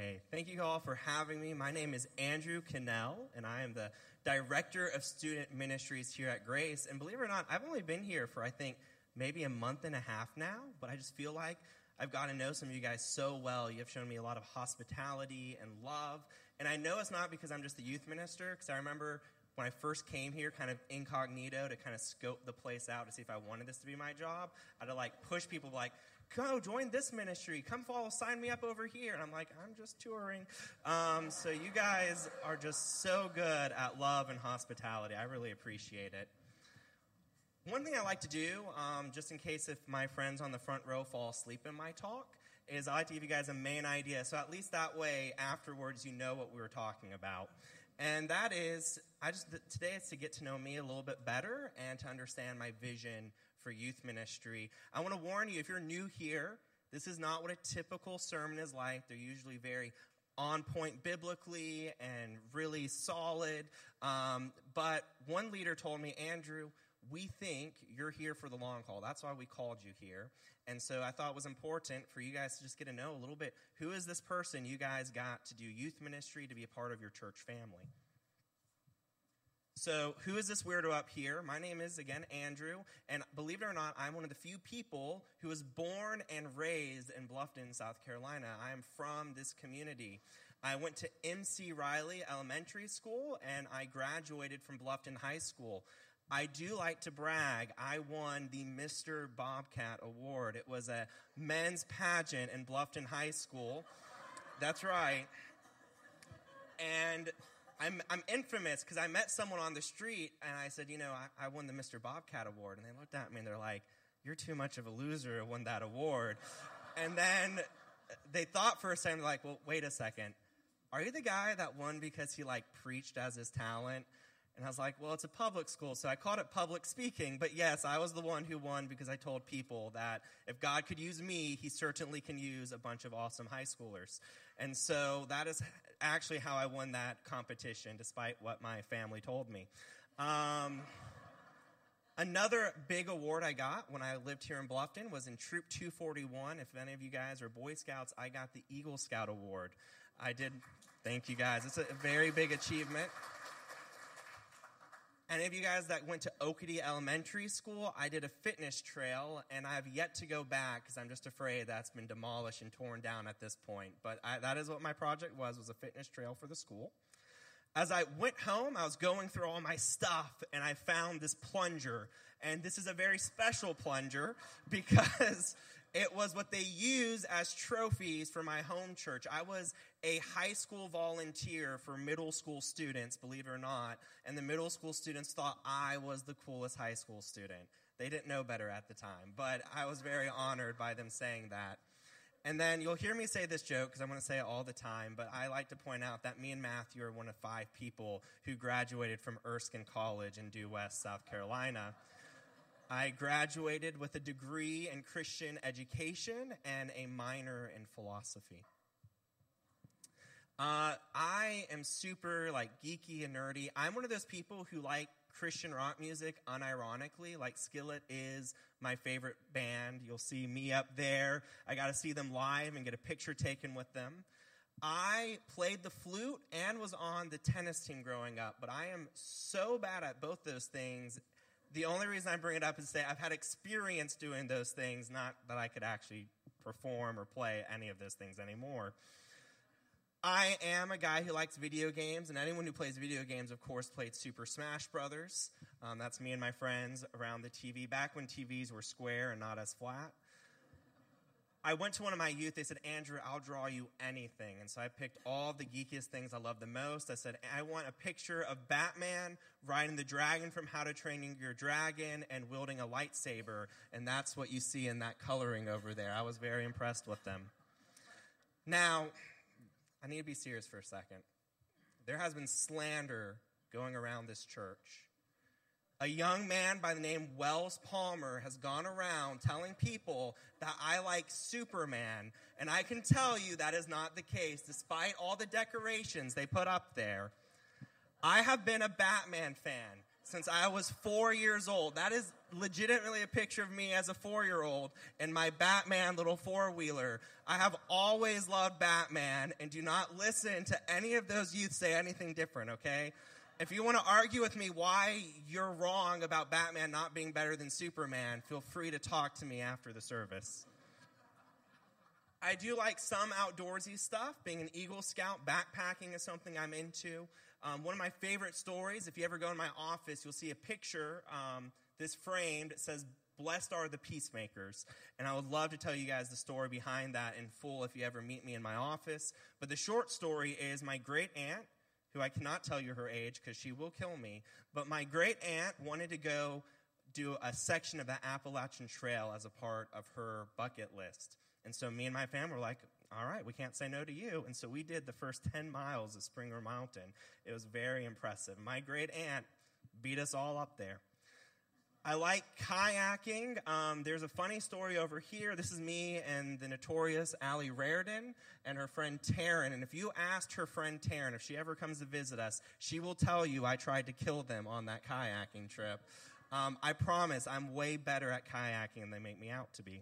Hey, thank you all for having me. My name is Andrew Cannell, and I am the Director of Student Ministries here at Grace. And believe it or not, I've only been here for, I think, maybe a month and a half now, but I just feel like I've gotten to know some of you guys so well. You have shown me a lot of hospitality and love. And I know it's not because I'm just the youth minister, because I remember when I first came here, kind of incognito to kind of scope the place out to see if I wanted this to be my job. I had to like push people like, go join this ministry. Come follow, sign me up over here. And I'm like, I'm just touring. Um, so you guys are just so good at love and hospitality. I really appreciate it. One thing I like to do, um, just in case if my friends on the front row fall asleep in my talk, is I like to give you guys a main idea. So at least that way, afterwards, you know what we were talking about. And that is, I just today is to get to know me a little bit better and to understand my vision for youth ministry. I want to warn you if you're new here, this is not what a typical sermon is like. They're usually very on point biblically and really solid. Um, but one leader told me, Andrew, we think you're here for the long haul. That's why we called you here. And so I thought it was important for you guys to just get to know a little bit who is this person you guys got to do youth ministry, to be a part of your church family. So, who is this weirdo up here? My name is, again, Andrew, and believe it or not, I'm one of the few people who was born and raised in Bluffton, South Carolina. I am from this community. I went to MC Riley Elementary School, and I graduated from Bluffton High School. I do like to brag. I won the Mr. Bobcat Award. It was a men's pageant in Bluffton High School. That's right. And I'm, I'm infamous because I met someone on the street and I said, you know, I, I won the Mr. Bobcat Award. And they looked at me and they're like, you're too much of a loser to win that award. and then they thought for a second, like, well, wait a second. Are you the guy that won because he like preached as his talent? And I was like, well, it's a public school, so I called it public speaking. But yes, I was the one who won because I told people that if God could use me, he certainly can use a bunch of awesome high schoolers. And so that is actually how I won that competition, despite what my family told me. Um, another big award I got when I lived here in Bluffton was in Troop 241. If any of you guys are Boy Scouts, I got the Eagle Scout Award. I did. Thank you guys. It's a very big achievement. Any of you guys that went to Okatie Elementary School, I did a fitness trail, and I have yet to go back because I'm just afraid that's been demolished and torn down at this point. But I, that is what my project was: was a fitness trail for the school. As I went home, I was going through all my stuff, and I found this plunger. And this is a very special plunger because it was what they use as trophies for my home church. I was a high school volunteer for middle school students, believe it or not, and the middle school students thought I was the coolest high school student. They didn't know better at the time, but I was very honored by them saying that. And then you'll hear me say this joke because I'm going to say it all the time, but I like to point out that me and Matthew are one of five people who graduated from Erskine College in Due West, South Carolina. I graduated with a degree in Christian education and a minor in philosophy. Uh, I am super like geeky and nerdy. I'm one of those people who like Christian rock music unironically. Like Skillet is my favorite band. You'll see me up there. I got to see them live and get a picture taken with them. I played the flute and was on the tennis team growing up, but I am so bad at both those things the only reason I bring it up is say I've had experience doing those things, not that I could actually perform or play any of those things anymore. I am a guy who likes video games, and anyone who plays video games, of course, played Super Smash Brothers. Um, that's me and my friends around the TV, back when TVs were square and not as flat. I went to one of my youth. They said, Andrew, I'll draw you anything. And so I picked all the geekiest things I love the most. I said, I want a picture of Batman riding the dragon from How to Train Your Dragon and wielding a lightsaber. And that's what you see in that coloring over there. I was very impressed with them. Now, I need to be serious for a second. There has been slander going around this church a young man by the name Wells Palmer has gone around telling people that I like Superman, and I can tell you that is not the case, despite all the decorations they put up there. I have been a Batman fan since I was four years old. That is legitimately a picture of me as a four year old in my Batman little four wheeler. I have always loved Batman and do not listen to any of those youth say anything different, okay? If you want to argue with me why you're wrong about Batman not being better than Superman, feel free to talk to me after the service. I do like some outdoorsy stuff. Being an Eagle Scout, backpacking is something I'm into. Um, one of my favorite stories, if you ever go in my office, you'll see a picture, um, this framed. It says, Blessed are the peacemakers. And I would love to tell you guys the story behind that in full if you ever meet me in my office. But the short story is my great aunt, who I cannot tell you her age because she will kill me, but my great aunt wanted to go do a section of the Appalachian Trail as a part of her bucket list. And so me and my family were like, all right, we can't say no to you. And so we did the first 10 miles of Springer Mountain. It was very impressive. My great aunt beat us all up there. I like kayaking. Um, there's a funny story over here. This is me and the notorious Allie Raridan and her friend Taryn. And if you asked her friend Taryn if she ever comes to visit us, she will tell you I tried to kill them on that kayaking trip. Um, I promise I'm way better at kayaking than they make me out to be.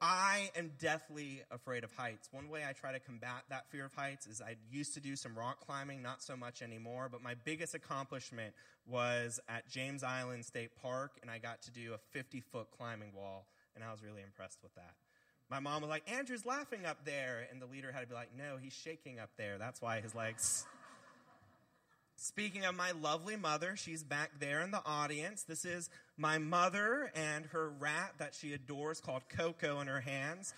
I am deathly afraid of heights. One way I try to combat that fear of heights is I used to do some rock climbing, not so much anymore, but my biggest accomplishment was at James Island State Park, and I got to do a 50 foot climbing wall, and I was really impressed with that. My mom was like, Andrew's laughing up there, and the leader had to be like, no, he's shaking up there. That's why his legs. Speaking of my lovely mother, she's back there in the audience. This is my mother and her rat that she adores called Coco in her hands.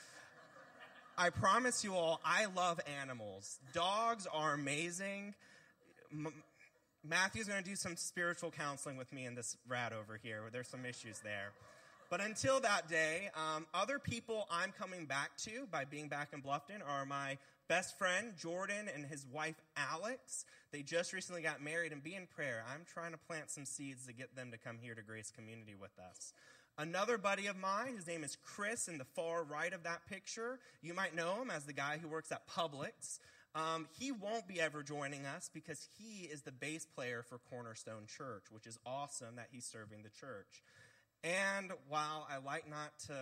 I promise you all, I love animals. Dogs are amazing. M- Matthew's going to do some spiritual counseling with me and this rat over here. There's some issues there. But until that day, um, other people I'm coming back to by being back in Bluffton are my best friend, Jordan, and his wife, Alex. They just recently got married and be in prayer. I'm trying to plant some seeds to get them to come here to Grace Community with us. Another buddy of mine, his name is Chris, in the far right of that picture. You might know him as the guy who works at Publix. Um, he won't be ever joining us because he is the bass player for Cornerstone Church, which is awesome that he's serving the church. And while I like not to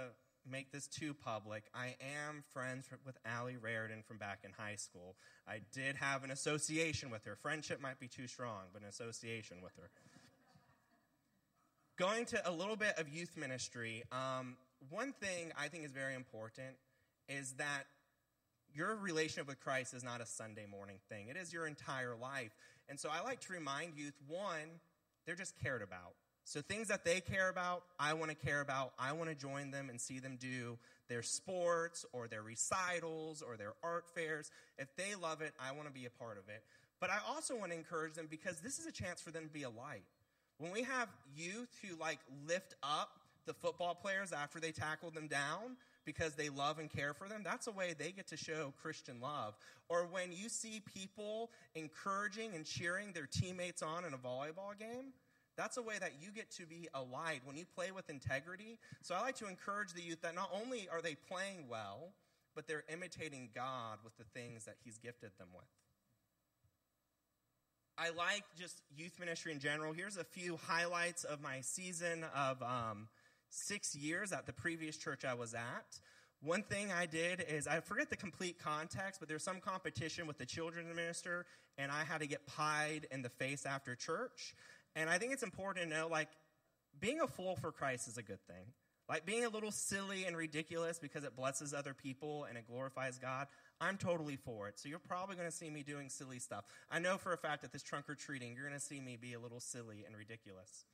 make this too public, I am friends with Allie Raridan from back in high school. I did have an association with her. Friendship might be too strong, but an association with her. Going to a little bit of youth ministry, um, one thing I think is very important is that your relationship with Christ is not a Sunday morning thing, it is your entire life. And so I like to remind youth one, they're just cared about. So things that they care about, I want to care about. I want to join them and see them do their sports or their recitals or their art fairs. If they love it, I want to be a part of it. But I also want to encourage them because this is a chance for them to be a light. When we have youth who like lift up the football players after they tackle them down because they love and care for them, that's a way they get to show Christian love. Or when you see people encouraging and cheering their teammates on in a volleyball game, that's a way that you get to be a light when you play with integrity. So I like to encourage the youth that not only are they playing well, but they're imitating God with the things that He's gifted them with. I like just youth ministry in general. Here's a few highlights of my season of um, six years at the previous church I was at. One thing I did is I forget the complete context, but there's some competition with the children's minister, and I had to get pied in the face after church. And I think it's important to know, like, being a fool for Christ is a good thing. Like, being a little silly and ridiculous because it blesses other people and it glorifies God, I'm totally for it. So you're probably going to see me doing silly stuff. I know for a fact that this trunk or treating, you're going to see me be a little silly and ridiculous.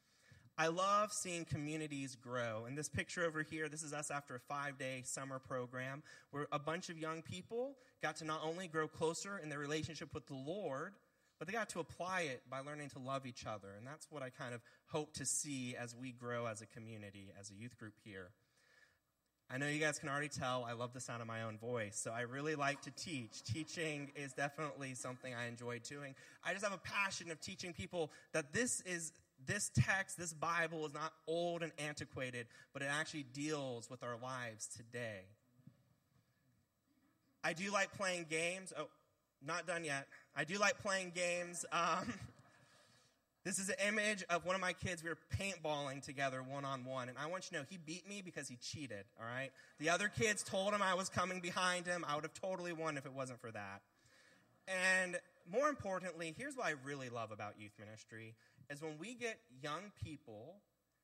I love seeing communities grow. And this picture over here, this is us after a five day summer program where a bunch of young people got to not only grow closer in their relationship with the Lord, but they got to apply it by learning to love each other. And that's what I kind of hope to see as we grow as a community, as a youth group here. I know you guys can already tell I love the sound of my own voice, so I really like to teach. Teaching is definitely something I enjoy doing. I just have a passion of teaching people that this is this text, this Bible is not old and antiquated, but it actually deals with our lives today. I do like playing games. Oh, not done yet. I do like playing games. Um, This is an image of one of my kids. We were paintballing together one on one. And I want you to know he beat me because he cheated, all right? The other kids told him I was coming behind him. I would have totally won if it wasn't for that. And more importantly, here's what I really love about youth ministry is when we get young people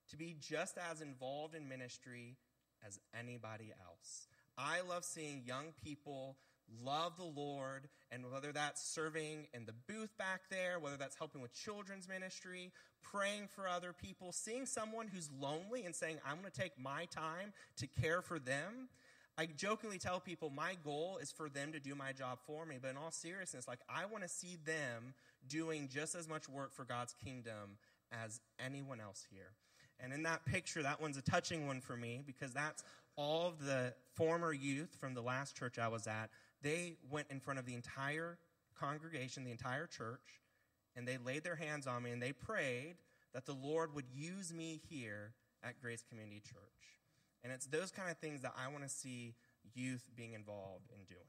to be just as involved in ministry as anybody else. I love seeing young people love the Lord, and whether that's serving in the booth back there, whether that's helping with children's ministry, praying for other people, seeing someone who's lonely and saying, I'm going to take my time to care for them. I jokingly tell people my goal is for them to do my job for me, but in all seriousness, like I want to see them doing just as much work for God's kingdom as anyone else here. And in that picture, that one's a touching one for me because that's all of the former youth from the last church I was at they went in front of the entire congregation, the entire church, and they laid their hands on me and they prayed that the Lord would use me here at Grace Community Church. And it's those kind of things that I want to see youth being involved in doing.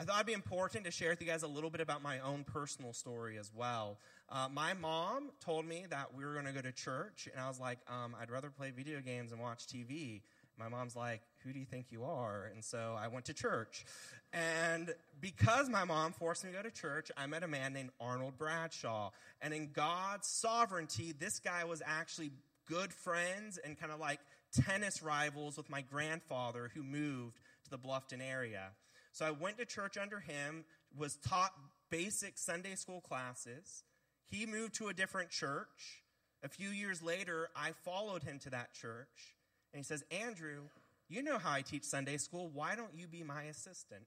I thought it'd be important to share with you guys a little bit about my own personal story as well. Uh, my mom told me that we were going to go to church, and I was like, um, I'd rather play video games and watch TV my mom's like, Who do you think you are? And so I went to church. And because my mom forced me to go to church, I met a man named Arnold Bradshaw. And in God's sovereignty, this guy was actually good friends and kind of like tennis rivals with my grandfather who moved to the Bluffton area. So I went to church under him, was taught basic Sunday school classes. He moved to a different church. A few years later, I followed him to that church. And he says, Andrew, you know how I teach Sunday school. Why don't you be my assistant?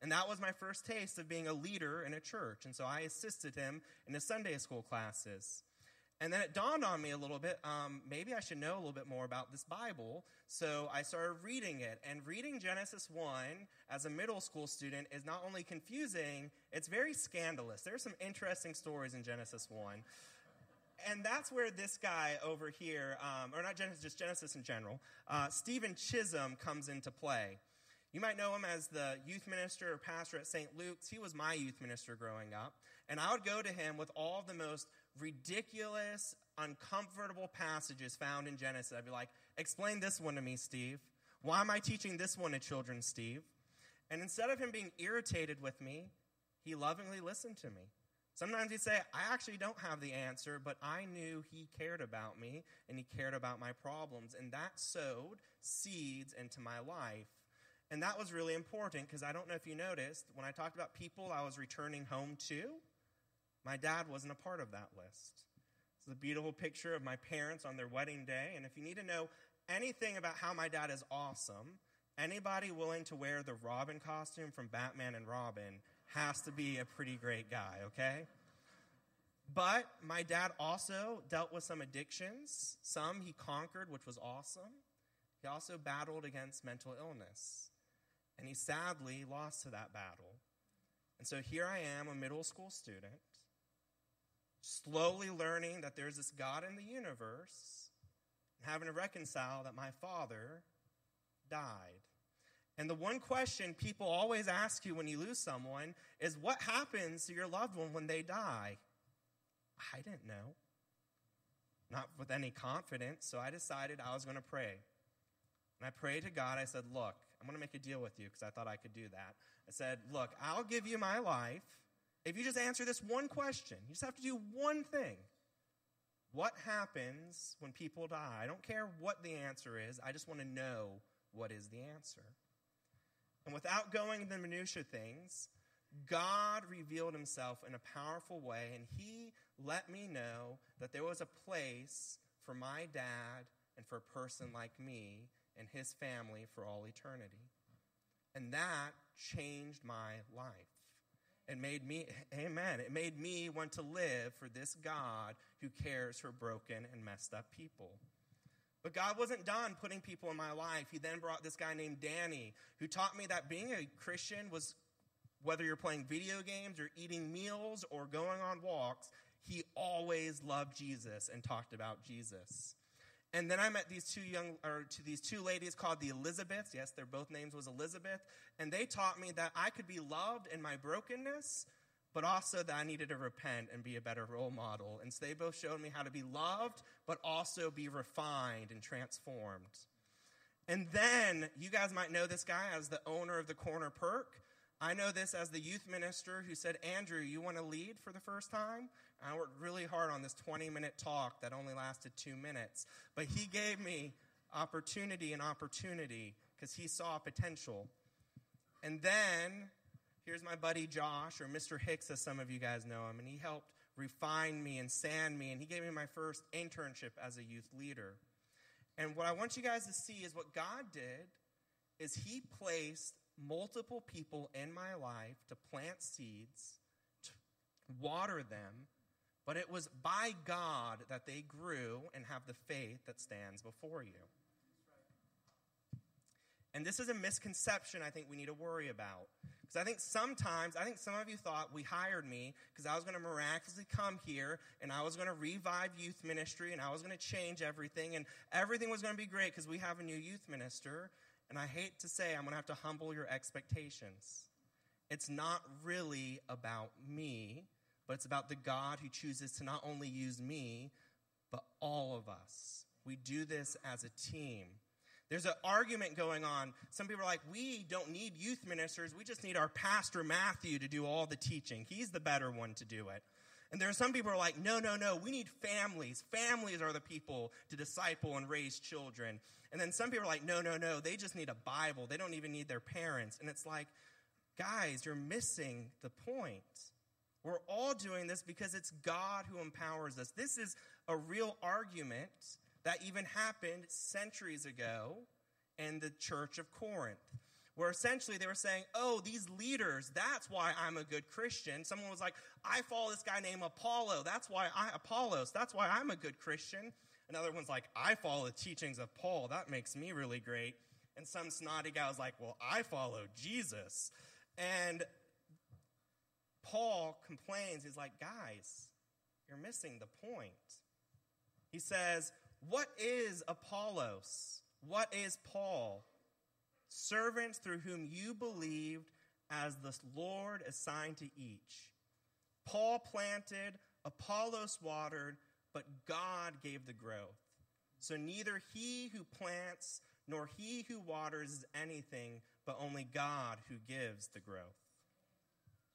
And that was my first taste of being a leader in a church. And so I assisted him in his Sunday school classes. And then it dawned on me a little bit um, maybe I should know a little bit more about this Bible. So I started reading it. And reading Genesis 1 as a middle school student is not only confusing, it's very scandalous. There's some interesting stories in Genesis 1 and that's where this guy over here, um, or not Genesis, just Genesis in general, uh, Stephen Chisholm comes into play. You might know him as the youth minister or pastor at St. Luke's. He was my youth minister growing up. And I would go to him with all the most ridiculous, uncomfortable passages found in Genesis. I'd be like, explain this one to me, Steve. Why am I teaching this one to children, Steve? And instead of him being irritated with me, he lovingly listened to me. Sometimes he'd say, I actually don't have the answer, but I knew he cared about me and he cared about my problems. And that sowed seeds into my life. And that was really important because I don't know if you noticed, when I talked about people I was returning home to, my dad wasn't a part of that list. It's a beautiful picture of my parents on their wedding day. And if you need to know anything about how my dad is awesome, anybody willing to wear the Robin costume from Batman and Robin has to be a pretty great guy, okay? But my dad also dealt with some addictions. Some he conquered, which was awesome. He also battled against mental illness. And he sadly lost to that battle. And so here I am, a middle school student, slowly learning that there's this God in the universe, and having to reconcile that my father died. And the one question people always ask you when you lose someone is what happens to your loved one when they die? I didn't know. Not with any confidence, so I decided I was going to pray. And I prayed to God. I said, Look, I'm going to make a deal with you because I thought I could do that. I said, Look, I'll give you my life if you just answer this one question. You just have to do one thing. What happens when people die? I don't care what the answer is, I just want to know what is the answer. And without going into the minutiae things, God revealed himself in a powerful way, and he let me know that there was a place for my dad and for a person like me and his family for all eternity. And that changed my life. It made me, amen, it made me want to live for this God who cares for broken and messed up people. But God wasn't done putting people in my life. He then brought this guy named Danny, who taught me that being a Christian was, whether you're playing video games or eating meals or going on walks, he always loved Jesus and talked about Jesus. And then I met these two young, or to these two ladies called the Elizabeths. Yes, their both names was Elizabeth. And they taught me that I could be loved in my brokenness, but also that I needed to repent and be a better role model. And so they both showed me how to be loved, but also be refined and transformed. And then you guys might know this guy as the owner of the Corner Perk. I know this as the youth minister who said, Andrew, you want to lead for the first time? I worked really hard on this 20 minute talk that only lasted two minutes. But he gave me opportunity and opportunity because he saw potential. And then here's my buddy Josh, or Mr. Hicks, as some of you guys know him, and he helped refine me and sand me, and he gave me my first internship as a youth leader. And what I want you guys to see is what God did is he placed multiple people in my life to plant seeds, to water them, but it was by God that they grew and have the faith that stands before you. And this is a misconception I think we need to worry about. Because I think sometimes, I think some of you thought we hired me because I was going to miraculously come here and I was going to revive youth ministry and I was going to change everything and everything was going to be great because we have a new youth minister. And I hate to say, I'm going to have to humble your expectations. It's not really about me, but it's about the God who chooses to not only use me, but all of us. We do this as a team. There's an argument going on. Some people are like, we don't need youth ministers. We just need our pastor Matthew to do all the teaching. He's the better one to do it. And there are some people are like, no, no, no, we need families. Families are the people to disciple and raise children. And then some people are like, no, no, no, they just need a Bible. They don't even need their parents. And it's like, guys, you're missing the point. We're all doing this because it's God who empowers us. This is a real argument that even happened centuries ago in the church of Corinth, where essentially they were saying, Oh, these leaders, that's why I'm a good Christian. Someone was like, I follow this guy named Apollo. That's why I, Apollos, that's why I'm a good Christian. Another one's like, I follow the teachings of Paul. That makes me really great. And some snotty guy was like, Well, I follow Jesus. And Paul complains. He's like, Guys, you're missing the point. He says, what is Apollos? What is Paul? Servants through whom you believed as the Lord assigned to each. Paul planted, Apollos watered, but God gave the growth. So neither he who plants nor he who waters is anything, but only God who gives the growth.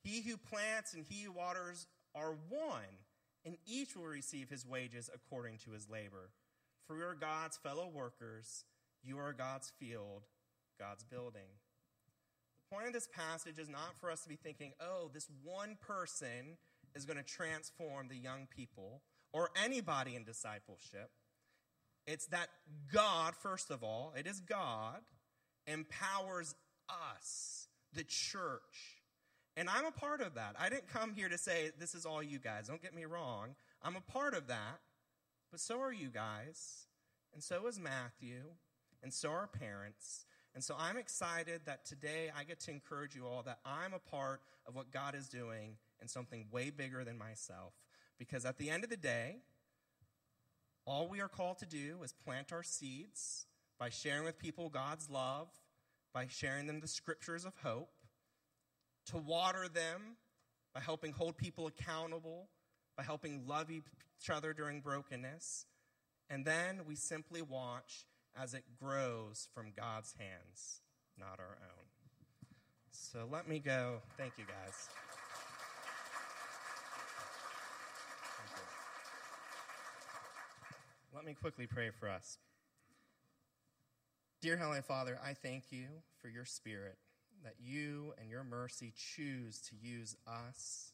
He who plants and he who waters are one, and each will receive his wages according to his labor. For we are God's fellow workers. You are God's field, God's building. The point of this passage is not for us to be thinking, oh, this one person is going to transform the young people or anybody in discipleship. It's that God, first of all, it is God, empowers us, the church. And I'm a part of that. I didn't come here to say, this is all you guys. Don't get me wrong. I'm a part of that. But so are you guys, and so is Matthew, and so are parents. And so I'm excited that today I get to encourage you all that I'm a part of what God is doing in something way bigger than myself. Because at the end of the day, all we are called to do is plant our seeds by sharing with people God's love, by sharing them the scriptures of hope, to water them by helping hold people accountable, by helping love each other during brokenness. And then we simply watch as it grows from God's hands, not our own. So let me go. Thank you, guys. Thank you. Let me quickly pray for us. Dear Heavenly Father, I thank you for your spirit, that you and your mercy choose to use us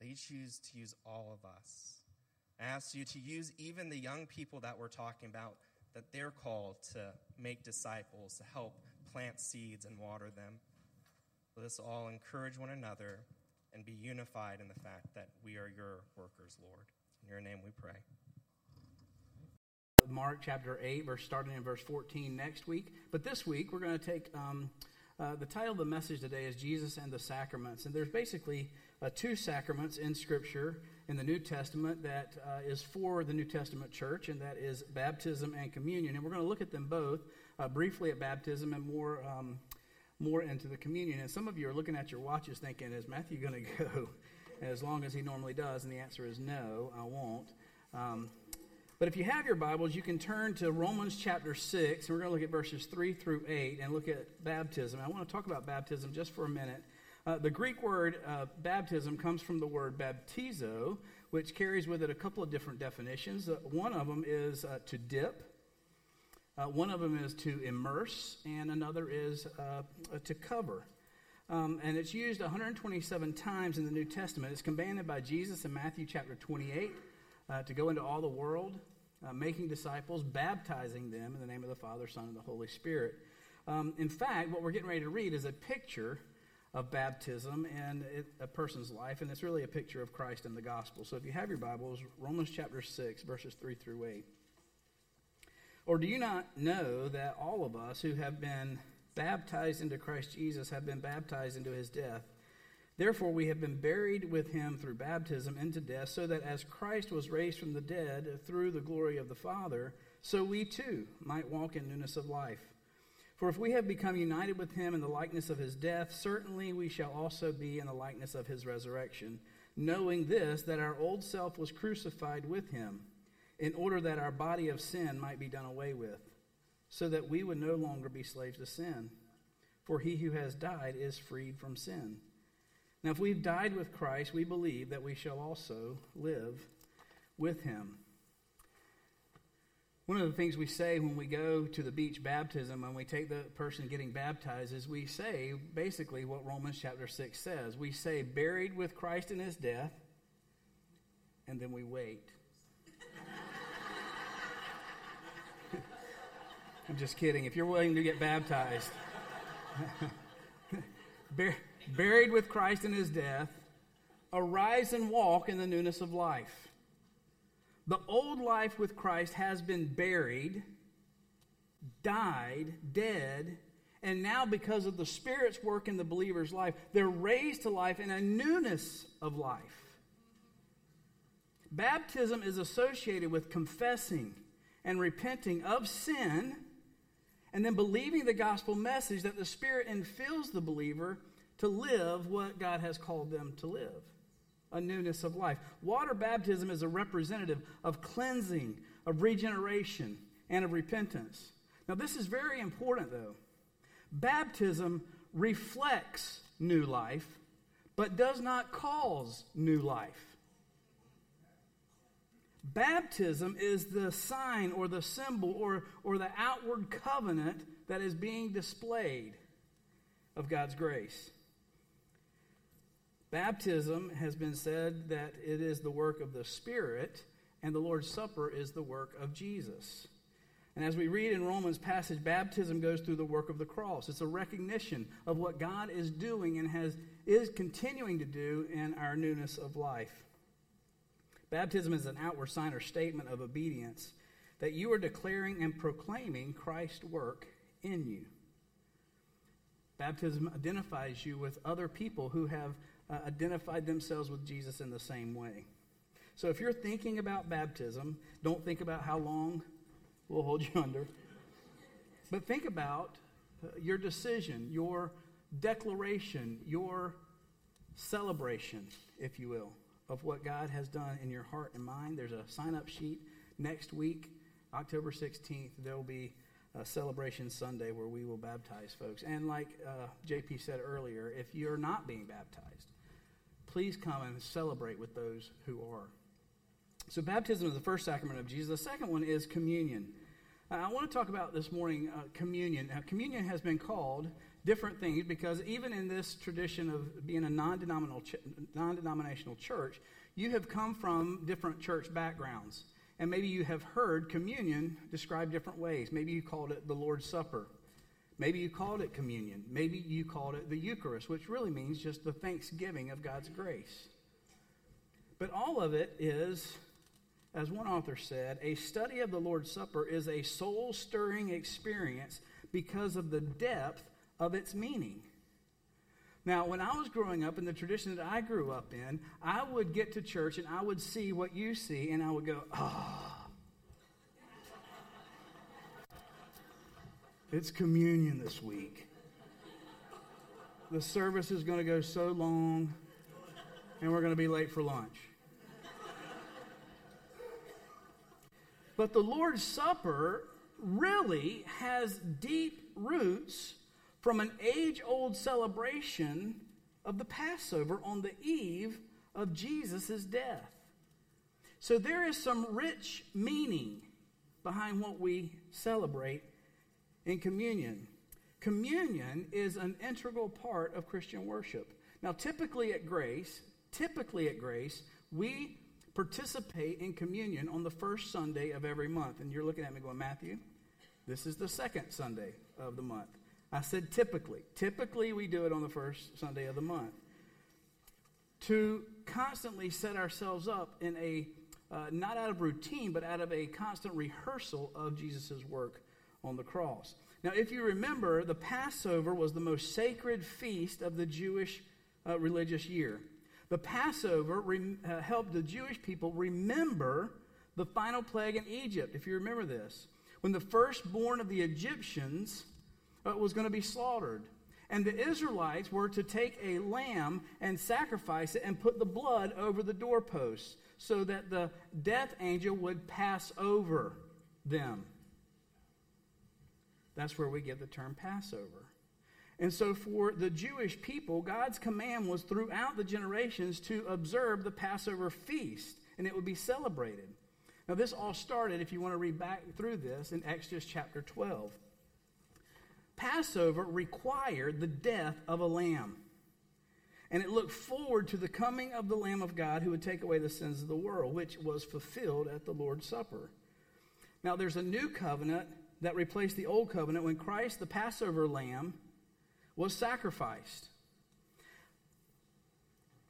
that you choose to use all of us. I ask you to use even the young people that we're talking about, that they're called to make disciples, to help plant seeds and water them. Let us all encourage one another and be unified in the fact that we are your workers, Lord. In your name we pray. Mark chapter 8, verse starting in verse 14 next week. But this week, we're going to take um, uh, the title of the message today is Jesus and the Sacraments. And there's basically uh, two sacraments in Scripture in the New Testament that uh, is for the New Testament church, and that is baptism and communion. And we're going to look at them both uh, briefly at baptism and more. Um, more into the communion. And some of you are looking at your watches thinking, is Matthew going to go? as long as he normally does? And the answer is no, I won't. Um, but if you have your Bibles, you can turn to Romans chapter 6, and we're going to look at verses 3 through 8 and look at baptism. I want to talk about baptism just for a minute. Uh, the Greek word uh, baptism comes from the word baptizo, which carries with it a couple of different definitions. Uh, one of them is uh, to dip, uh, one of them is to immerse, and another is uh, to cover. Um, and it's used 127 times in the New Testament. It's commanded by Jesus in Matthew chapter 28 uh, to go into all the world, making disciples, baptizing them in the name of the Father, Son, and the Holy Spirit. Um, in fact, what we're getting ready to read is a picture of baptism in a person's life, and it's really a picture of Christ and the gospel. So if you have your Bibles, Romans chapter 6, verses 3 through 8. Or do you not know that all of us who have been baptized into Christ Jesus have been baptized into his death? Therefore, we have been buried with him through baptism into death, so that as Christ was raised from the dead through the glory of the Father, so we too might walk in newness of life. For if we have become united with him in the likeness of his death, certainly we shall also be in the likeness of his resurrection, knowing this, that our old self was crucified with him, in order that our body of sin might be done away with, so that we would no longer be slaves to sin. For he who has died is freed from sin. Now, if we've died with Christ, we believe that we shall also live with him. One of the things we say when we go to the beach baptism, when we take the person getting baptized, is we say basically what Romans chapter 6 says. We say, buried with Christ in his death, and then we wait. I'm just kidding. If you're willing to get baptized, buried with Christ in his death, arise and walk in the newness of life. The old life with Christ has been buried, died, dead, and now because of the Spirit's work in the believer's life, they're raised to life in a newness of life. Baptism is associated with confessing and repenting of sin and then believing the gospel message that the Spirit infills the believer to live what God has called them to live a newness of life. Water baptism is a representative of cleansing, of regeneration, and of repentance. Now, this is very important, though. Baptism reflects new life, but does not cause new life. Baptism is the sign or the symbol or, or the outward covenant that is being displayed of God's grace. Baptism has been said that it is the work of the Spirit, and the Lord's Supper is the work of Jesus. And as we read in Romans passage, baptism goes through the work of the cross. It's a recognition of what God is doing and has is continuing to do in our newness of life. Baptism is an outward sign or statement of obedience that you are declaring and proclaiming Christ's work in you. Baptism identifies you with other people who have uh, identified themselves with Jesus in the same way. So if you're thinking about baptism, don't think about how long we'll hold you under, but think about uh, your decision, your declaration, your celebration, if you will, of what God has done in your heart and mind. There's a sign up sheet next week, October 16th. There will be a celebration Sunday where we will baptize folks. And like uh, JP said earlier, if you're not being baptized, please come and celebrate with those who are. So, baptism is the first sacrament of Jesus. The second one is communion. Uh, I want to talk about this morning uh, communion. Now, communion has been called different things because even in this tradition of being a non denominational church, you have come from different church backgrounds. And maybe you have heard communion described different ways. Maybe you called it the Lord's Supper. Maybe you called it communion. Maybe you called it the Eucharist, which really means just the thanksgiving of God's grace. But all of it is, as one author said, a study of the Lord's Supper is a soul stirring experience because of the depth of its meaning. Now, when I was growing up in the tradition that I grew up in, I would get to church and I would see what you see, and I would go. Oh, It's communion this week. The service is going to go so long. and we're going to be late for lunch. but the Lord's Supper really has deep roots from an age old celebration of the Passover on the eve of Jesus' death. So there is some rich meaning behind what we celebrate in communion. Communion is an integral part of Christian worship. Now, typically at Grace, typically at Grace, we participate in communion on the first Sunday of every month. And you're looking at me going, Matthew, this is the second Sunday of the month. I said typically. Typically, we do it on the first Sunday of the month. To constantly set ourselves up in a, uh, not out of routine, but out of a constant rehearsal of Jesus' work on the cross. Now, if you remember, the Passover was the most sacred feast of the Jewish uh, religious year. The Passover uh, helped the Jewish people remember the final plague in Egypt, if you remember this. When the firstborn of the Egyptians uh, was going to be slaughtered. And the Israelites were to take a lamb and sacrifice it and put the blood over the doorposts so that the death angel would pass over them. That's where we get the term Passover. And so, for the Jewish people, God's command was throughout the generations to observe the Passover feast, and it would be celebrated. Now, this all started, if you want to read back through this, in Exodus chapter 12. Passover required the death of a lamb. And it looked forward to the coming of the Lamb of God who would take away the sins of the world, which was fulfilled at the Lord's Supper. Now, there's a new covenant that replaced the old covenant when Christ, the Passover lamb, was sacrificed.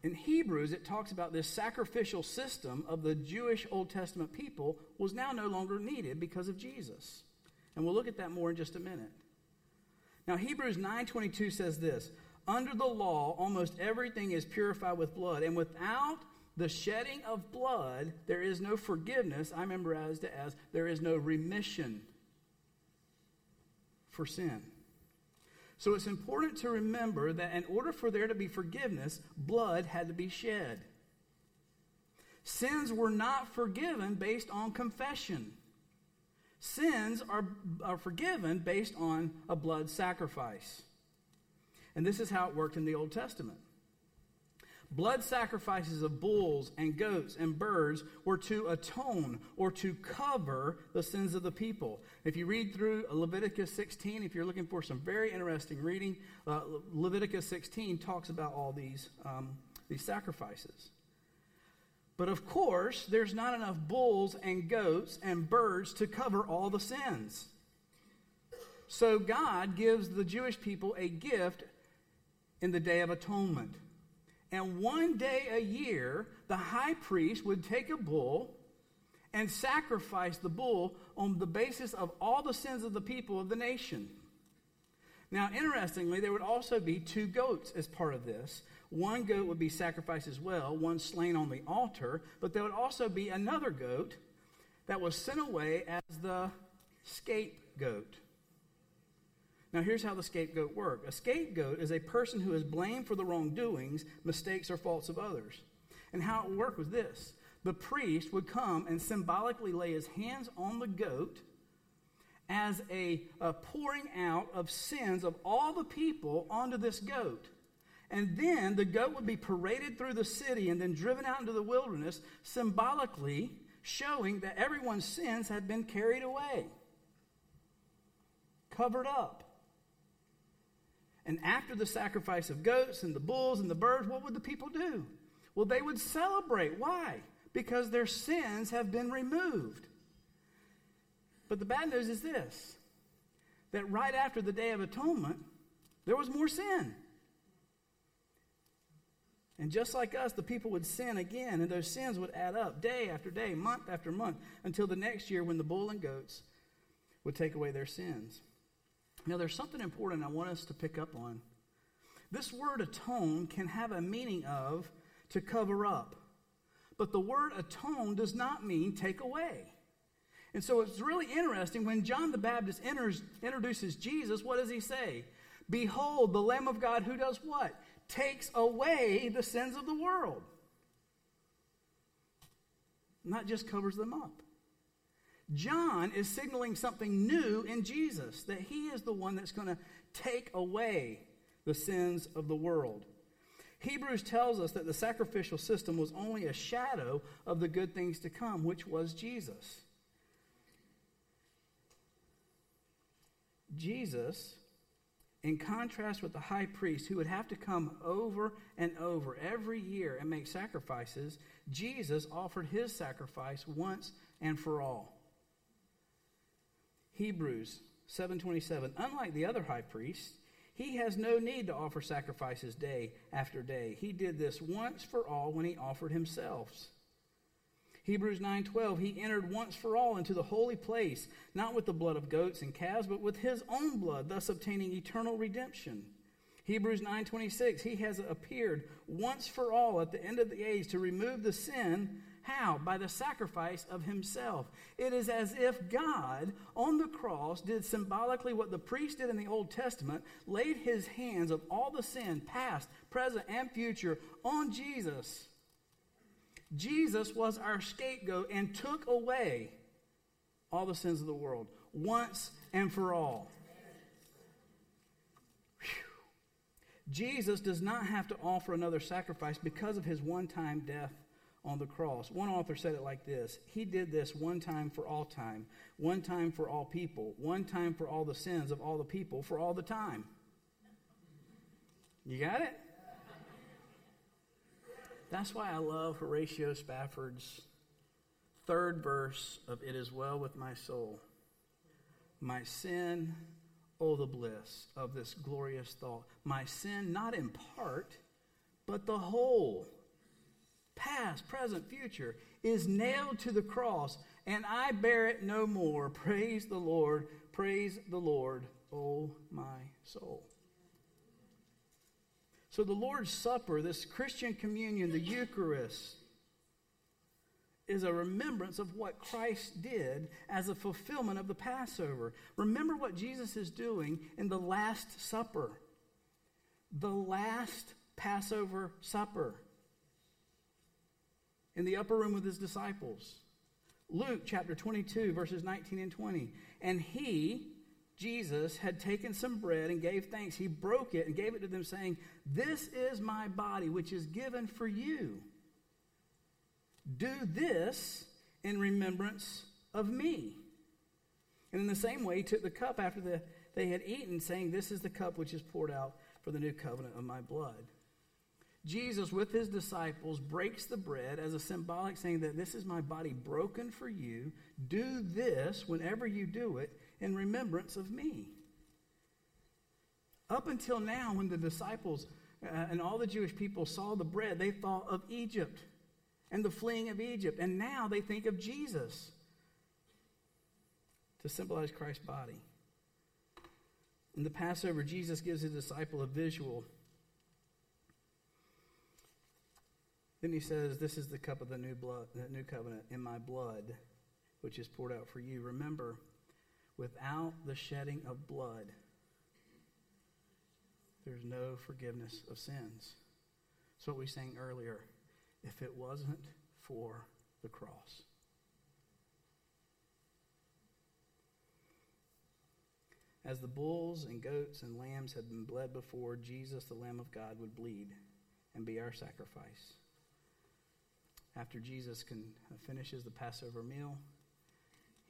In Hebrews, it talks about this sacrificial system of the Jewish Old Testament people was now no longer needed because of Jesus. And we'll look at that more in just a minute. Now Hebrews 9:22 says this, under the law almost everything is purified with blood, and without the shedding of blood there is no forgiveness. I as to as there is no remission for sin. So it's important to remember that in order for there to be forgiveness, blood had to be shed. Sins were not forgiven based on confession. Sins are, are forgiven based on a blood sacrifice. And this is how it worked in the Old Testament. Blood sacrifices of bulls and goats and birds were to atone or to cover the sins of the people. If you read through Leviticus 16, if you're looking for some very interesting reading, uh, Leviticus 16 talks about all these, um, these sacrifices. But of course, there's not enough bulls and goats and birds to cover all the sins. So God gives the Jewish people a gift in the Day of Atonement. And one day a year, the high priest would take a bull and sacrifice the bull on the basis of all the sins of the people of the nation. Now, interestingly, there would also be two goats as part of this. One goat would be sacrificed as well, one slain on the altar, but there would also be another goat that was sent away as the scapegoat. Now, here's how the scapegoat worked a scapegoat is a person who is blamed for the wrongdoings, mistakes, or faults of others. And how it worked was this the priest would come and symbolically lay his hands on the goat as a, a pouring out of sins of all the people onto this goat. And then the goat would be paraded through the city and then driven out into the wilderness, symbolically showing that everyone's sins had been carried away, covered up. And after the sacrifice of goats and the bulls and the birds, what would the people do? Well, they would celebrate. Why? Because their sins have been removed. But the bad news is this that right after the Day of Atonement, there was more sin. And just like us, the people would sin again, and those sins would add up day after day, month after month, until the next year when the bull and goats would take away their sins. Now, there's something important I want us to pick up on. This word atone can have a meaning of to cover up, but the word atone does not mean take away. And so it's really interesting when John the Baptist enters, introduces Jesus, what does he say? Behold, the Lamb of God who does what? Takes away the sins of the world. Not just covers them up. John is signaling something new in Jesus, that he is the one that's going to take away the sins of the world. Hebrews tells us that the sacrificial system was only a shadow of the good things to come, which was Jesus. Jesus, in contrast with the high priest who would have to come over and over every year and make sacrifices, Jesus offered his sacrifice once and for all. Hebrews 7:27 Unlike the other high priests, he has no need to offer sacrifices day after day. He did this once for all when he offered himself. Hebrews 9:12 He entered once for all into the holy place, not with the blood of goats and calves, but with his own blood, thus obtaining eternal redemption. Hebrews 9:26 He has appeared once for all at the end of the age to remove the sin how? By the sacrifice of himself. It is as if God on the cross did symbolically what the priest did in the Old Testament, laid his hands of all the sin, past, present, and future, on Jesus. Jesus was our scapegoat and took away all the sins of the world once and for all. Jesus does not have to offer another sacrifice because of his one time death on the cross. One author said it like this He did this one time for all time, one time for all people, one time for all the sins of all the people for all the time. You got it? That's why I love Horatio Spafford's third verse of It Is Well With My Soul. My sin, oh, the bliss of this glorious thought. My sin, not in part, but the whole past, present, future, is nailed to the cross, and I bear it no more. Praise the Lord, praise the Lord, O my soul. So, the Lord's Supper, this Christian communion, the Eucharist, is a remembrance of what Christ did as a fulfillment of the Passover. Remember what Jesus is doing in the Last Supper, the last Passover supper in the upper room with his disciples. Luke chapter 22, verses 19 and 20. And he, Jesus, had taken some bread and gave thanks. He broke it and gave it to them, saying, This is my body, which is given for you. Do this in remembrance of me. And in the same way, he took the cup after the, they had eaten, saying, This is the cup which is poured out for the new covenant of my blood. Jesus, with his disciples, breaks the bread as a symbolic saying that this is my body broken for you. Do this whenever you do it in remembrance of me. Up until now, when the disciples uh, and all the Jewish people saw the bread, they thought of Egypt and the fleeing of Egypt. And now they think of Jesus to symbolize Christ's body. In the Passover, Jesus gives his disciple a visual Then he says, This is the cup of the new blood, the new covenant in my blood, which is poured out for you. Remember, without the shedding of blood, there's no forgiveness of sins. That's what we sang earlier. If it wasn't for the cross. As the bulls and goats and lambs had been bled before, Jesus, the Lamb of God, would bleed and be our sacrifice after Jesus can, uh, finishes the Passover meal,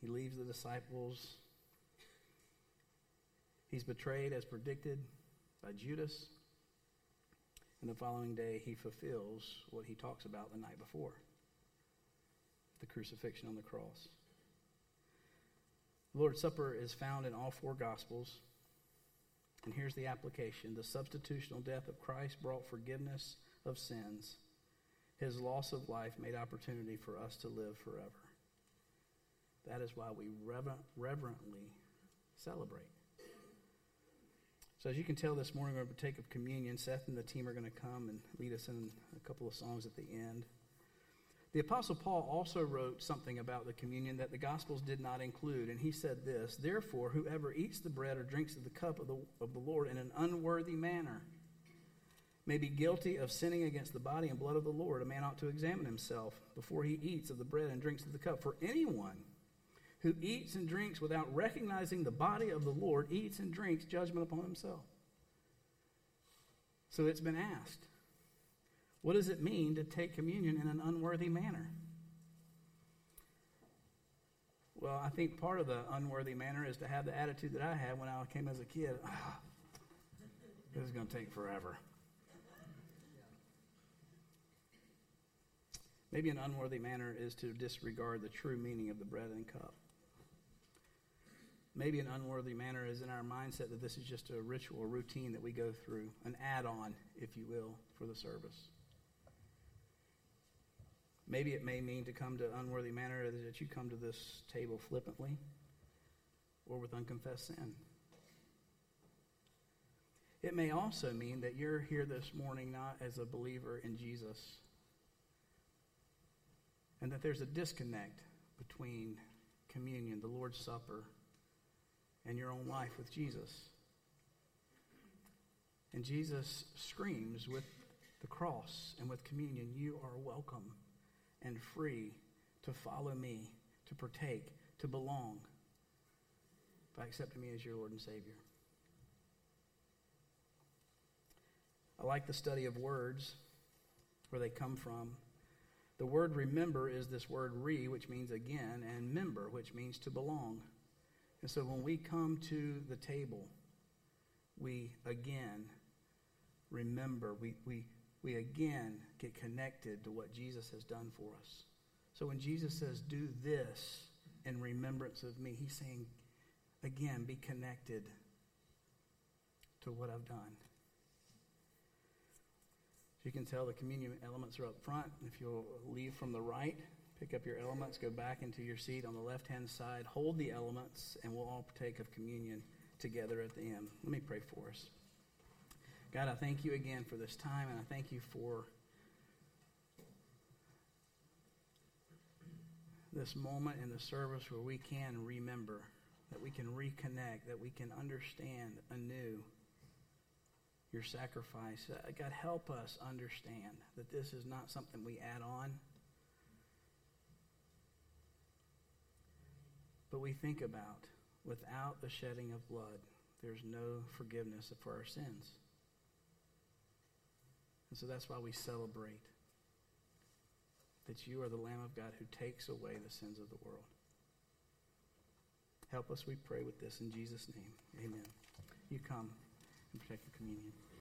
he leaves the disciples. He's betrayed as predicted by Judas. And the following day, he fulfills what he talks about the night before the crucifixion on the cross. The Lord's Supper is found in all four Gospels. And here's the application the substitutional death of Christ brought forgiveness of sins his loss of life made opportunity for us to live forever. That is why we reverently celebrate. So, as you can tell, this morning we're going to partake of communion. Seth and the team are going to come and lead us in a couple of songs at the end. The Apostle Paul also wrote something about the communion that the Gospels did not include, and he said this Therefore, whoever eats the bread or drinks of the cup of the, of the Lord in an unworthy manner may be guilty of sinning against the body and blood of the Lord, a man ought to examine himself before he eats of the bread and drinks of the cup. For anyone who eats and drinks without recognizing the body of the Lord eats and drinks judgment upon himself. So it's been asked what does it mean to take communion in an unworthy manner? Well, I think part of the unworthy manner is to have the attitude that I had when I came as a kid. Ah, this is going to take forever. Maybe an unworthy manner is to disregard the true meaning of the bread and cup. Maybe an unworthy manner is in our mindset that this is just a ritual, a routine that we go through, an add on, if you will, for the service. Maybe it may mean to come to unworthy manner that you come to this table flippantly or with unconfessed sin. It may also mean that you're here this morning not as a believer in Jesus and that there's a disconnect between communion, the Lord's Supper, and your own life with Jesus. And Jesus screams with the cross and with communion, You are welcome and free to follow me, to partake, to belong by accepting me as your Lord and Savior. I like the study of words, where they come from. The word remember is this word re, which means again, and member, which means to belong. And so when we come to the table, we again remember, we, we, we again get connected to what Jesus has done for us. So when Jesus says, Do this in remembrance of me, he's saying, again, be connected to what I've done. You can tell the communion elements are up front. If you'll leave from the right, pick up your elements, go back into your seat on the left hand side, hold the elements, and we'll all partake of communion together at the end. Let me pray for us. God, I thank you again for this time, and I thank you for this moment in the service where we can remember, that we can reconnect, that we can understand anew your sacrifice. Uh, God, help us understand that this is not something we add on, but we think about without the shedding of blood, there's no forgiveness for our sins. And so that's why we celebrate that you are the Lamb of God who takes away the sins of the world. Help us, we pray, with this in Jesus' name. Amen. You come and protect the communion.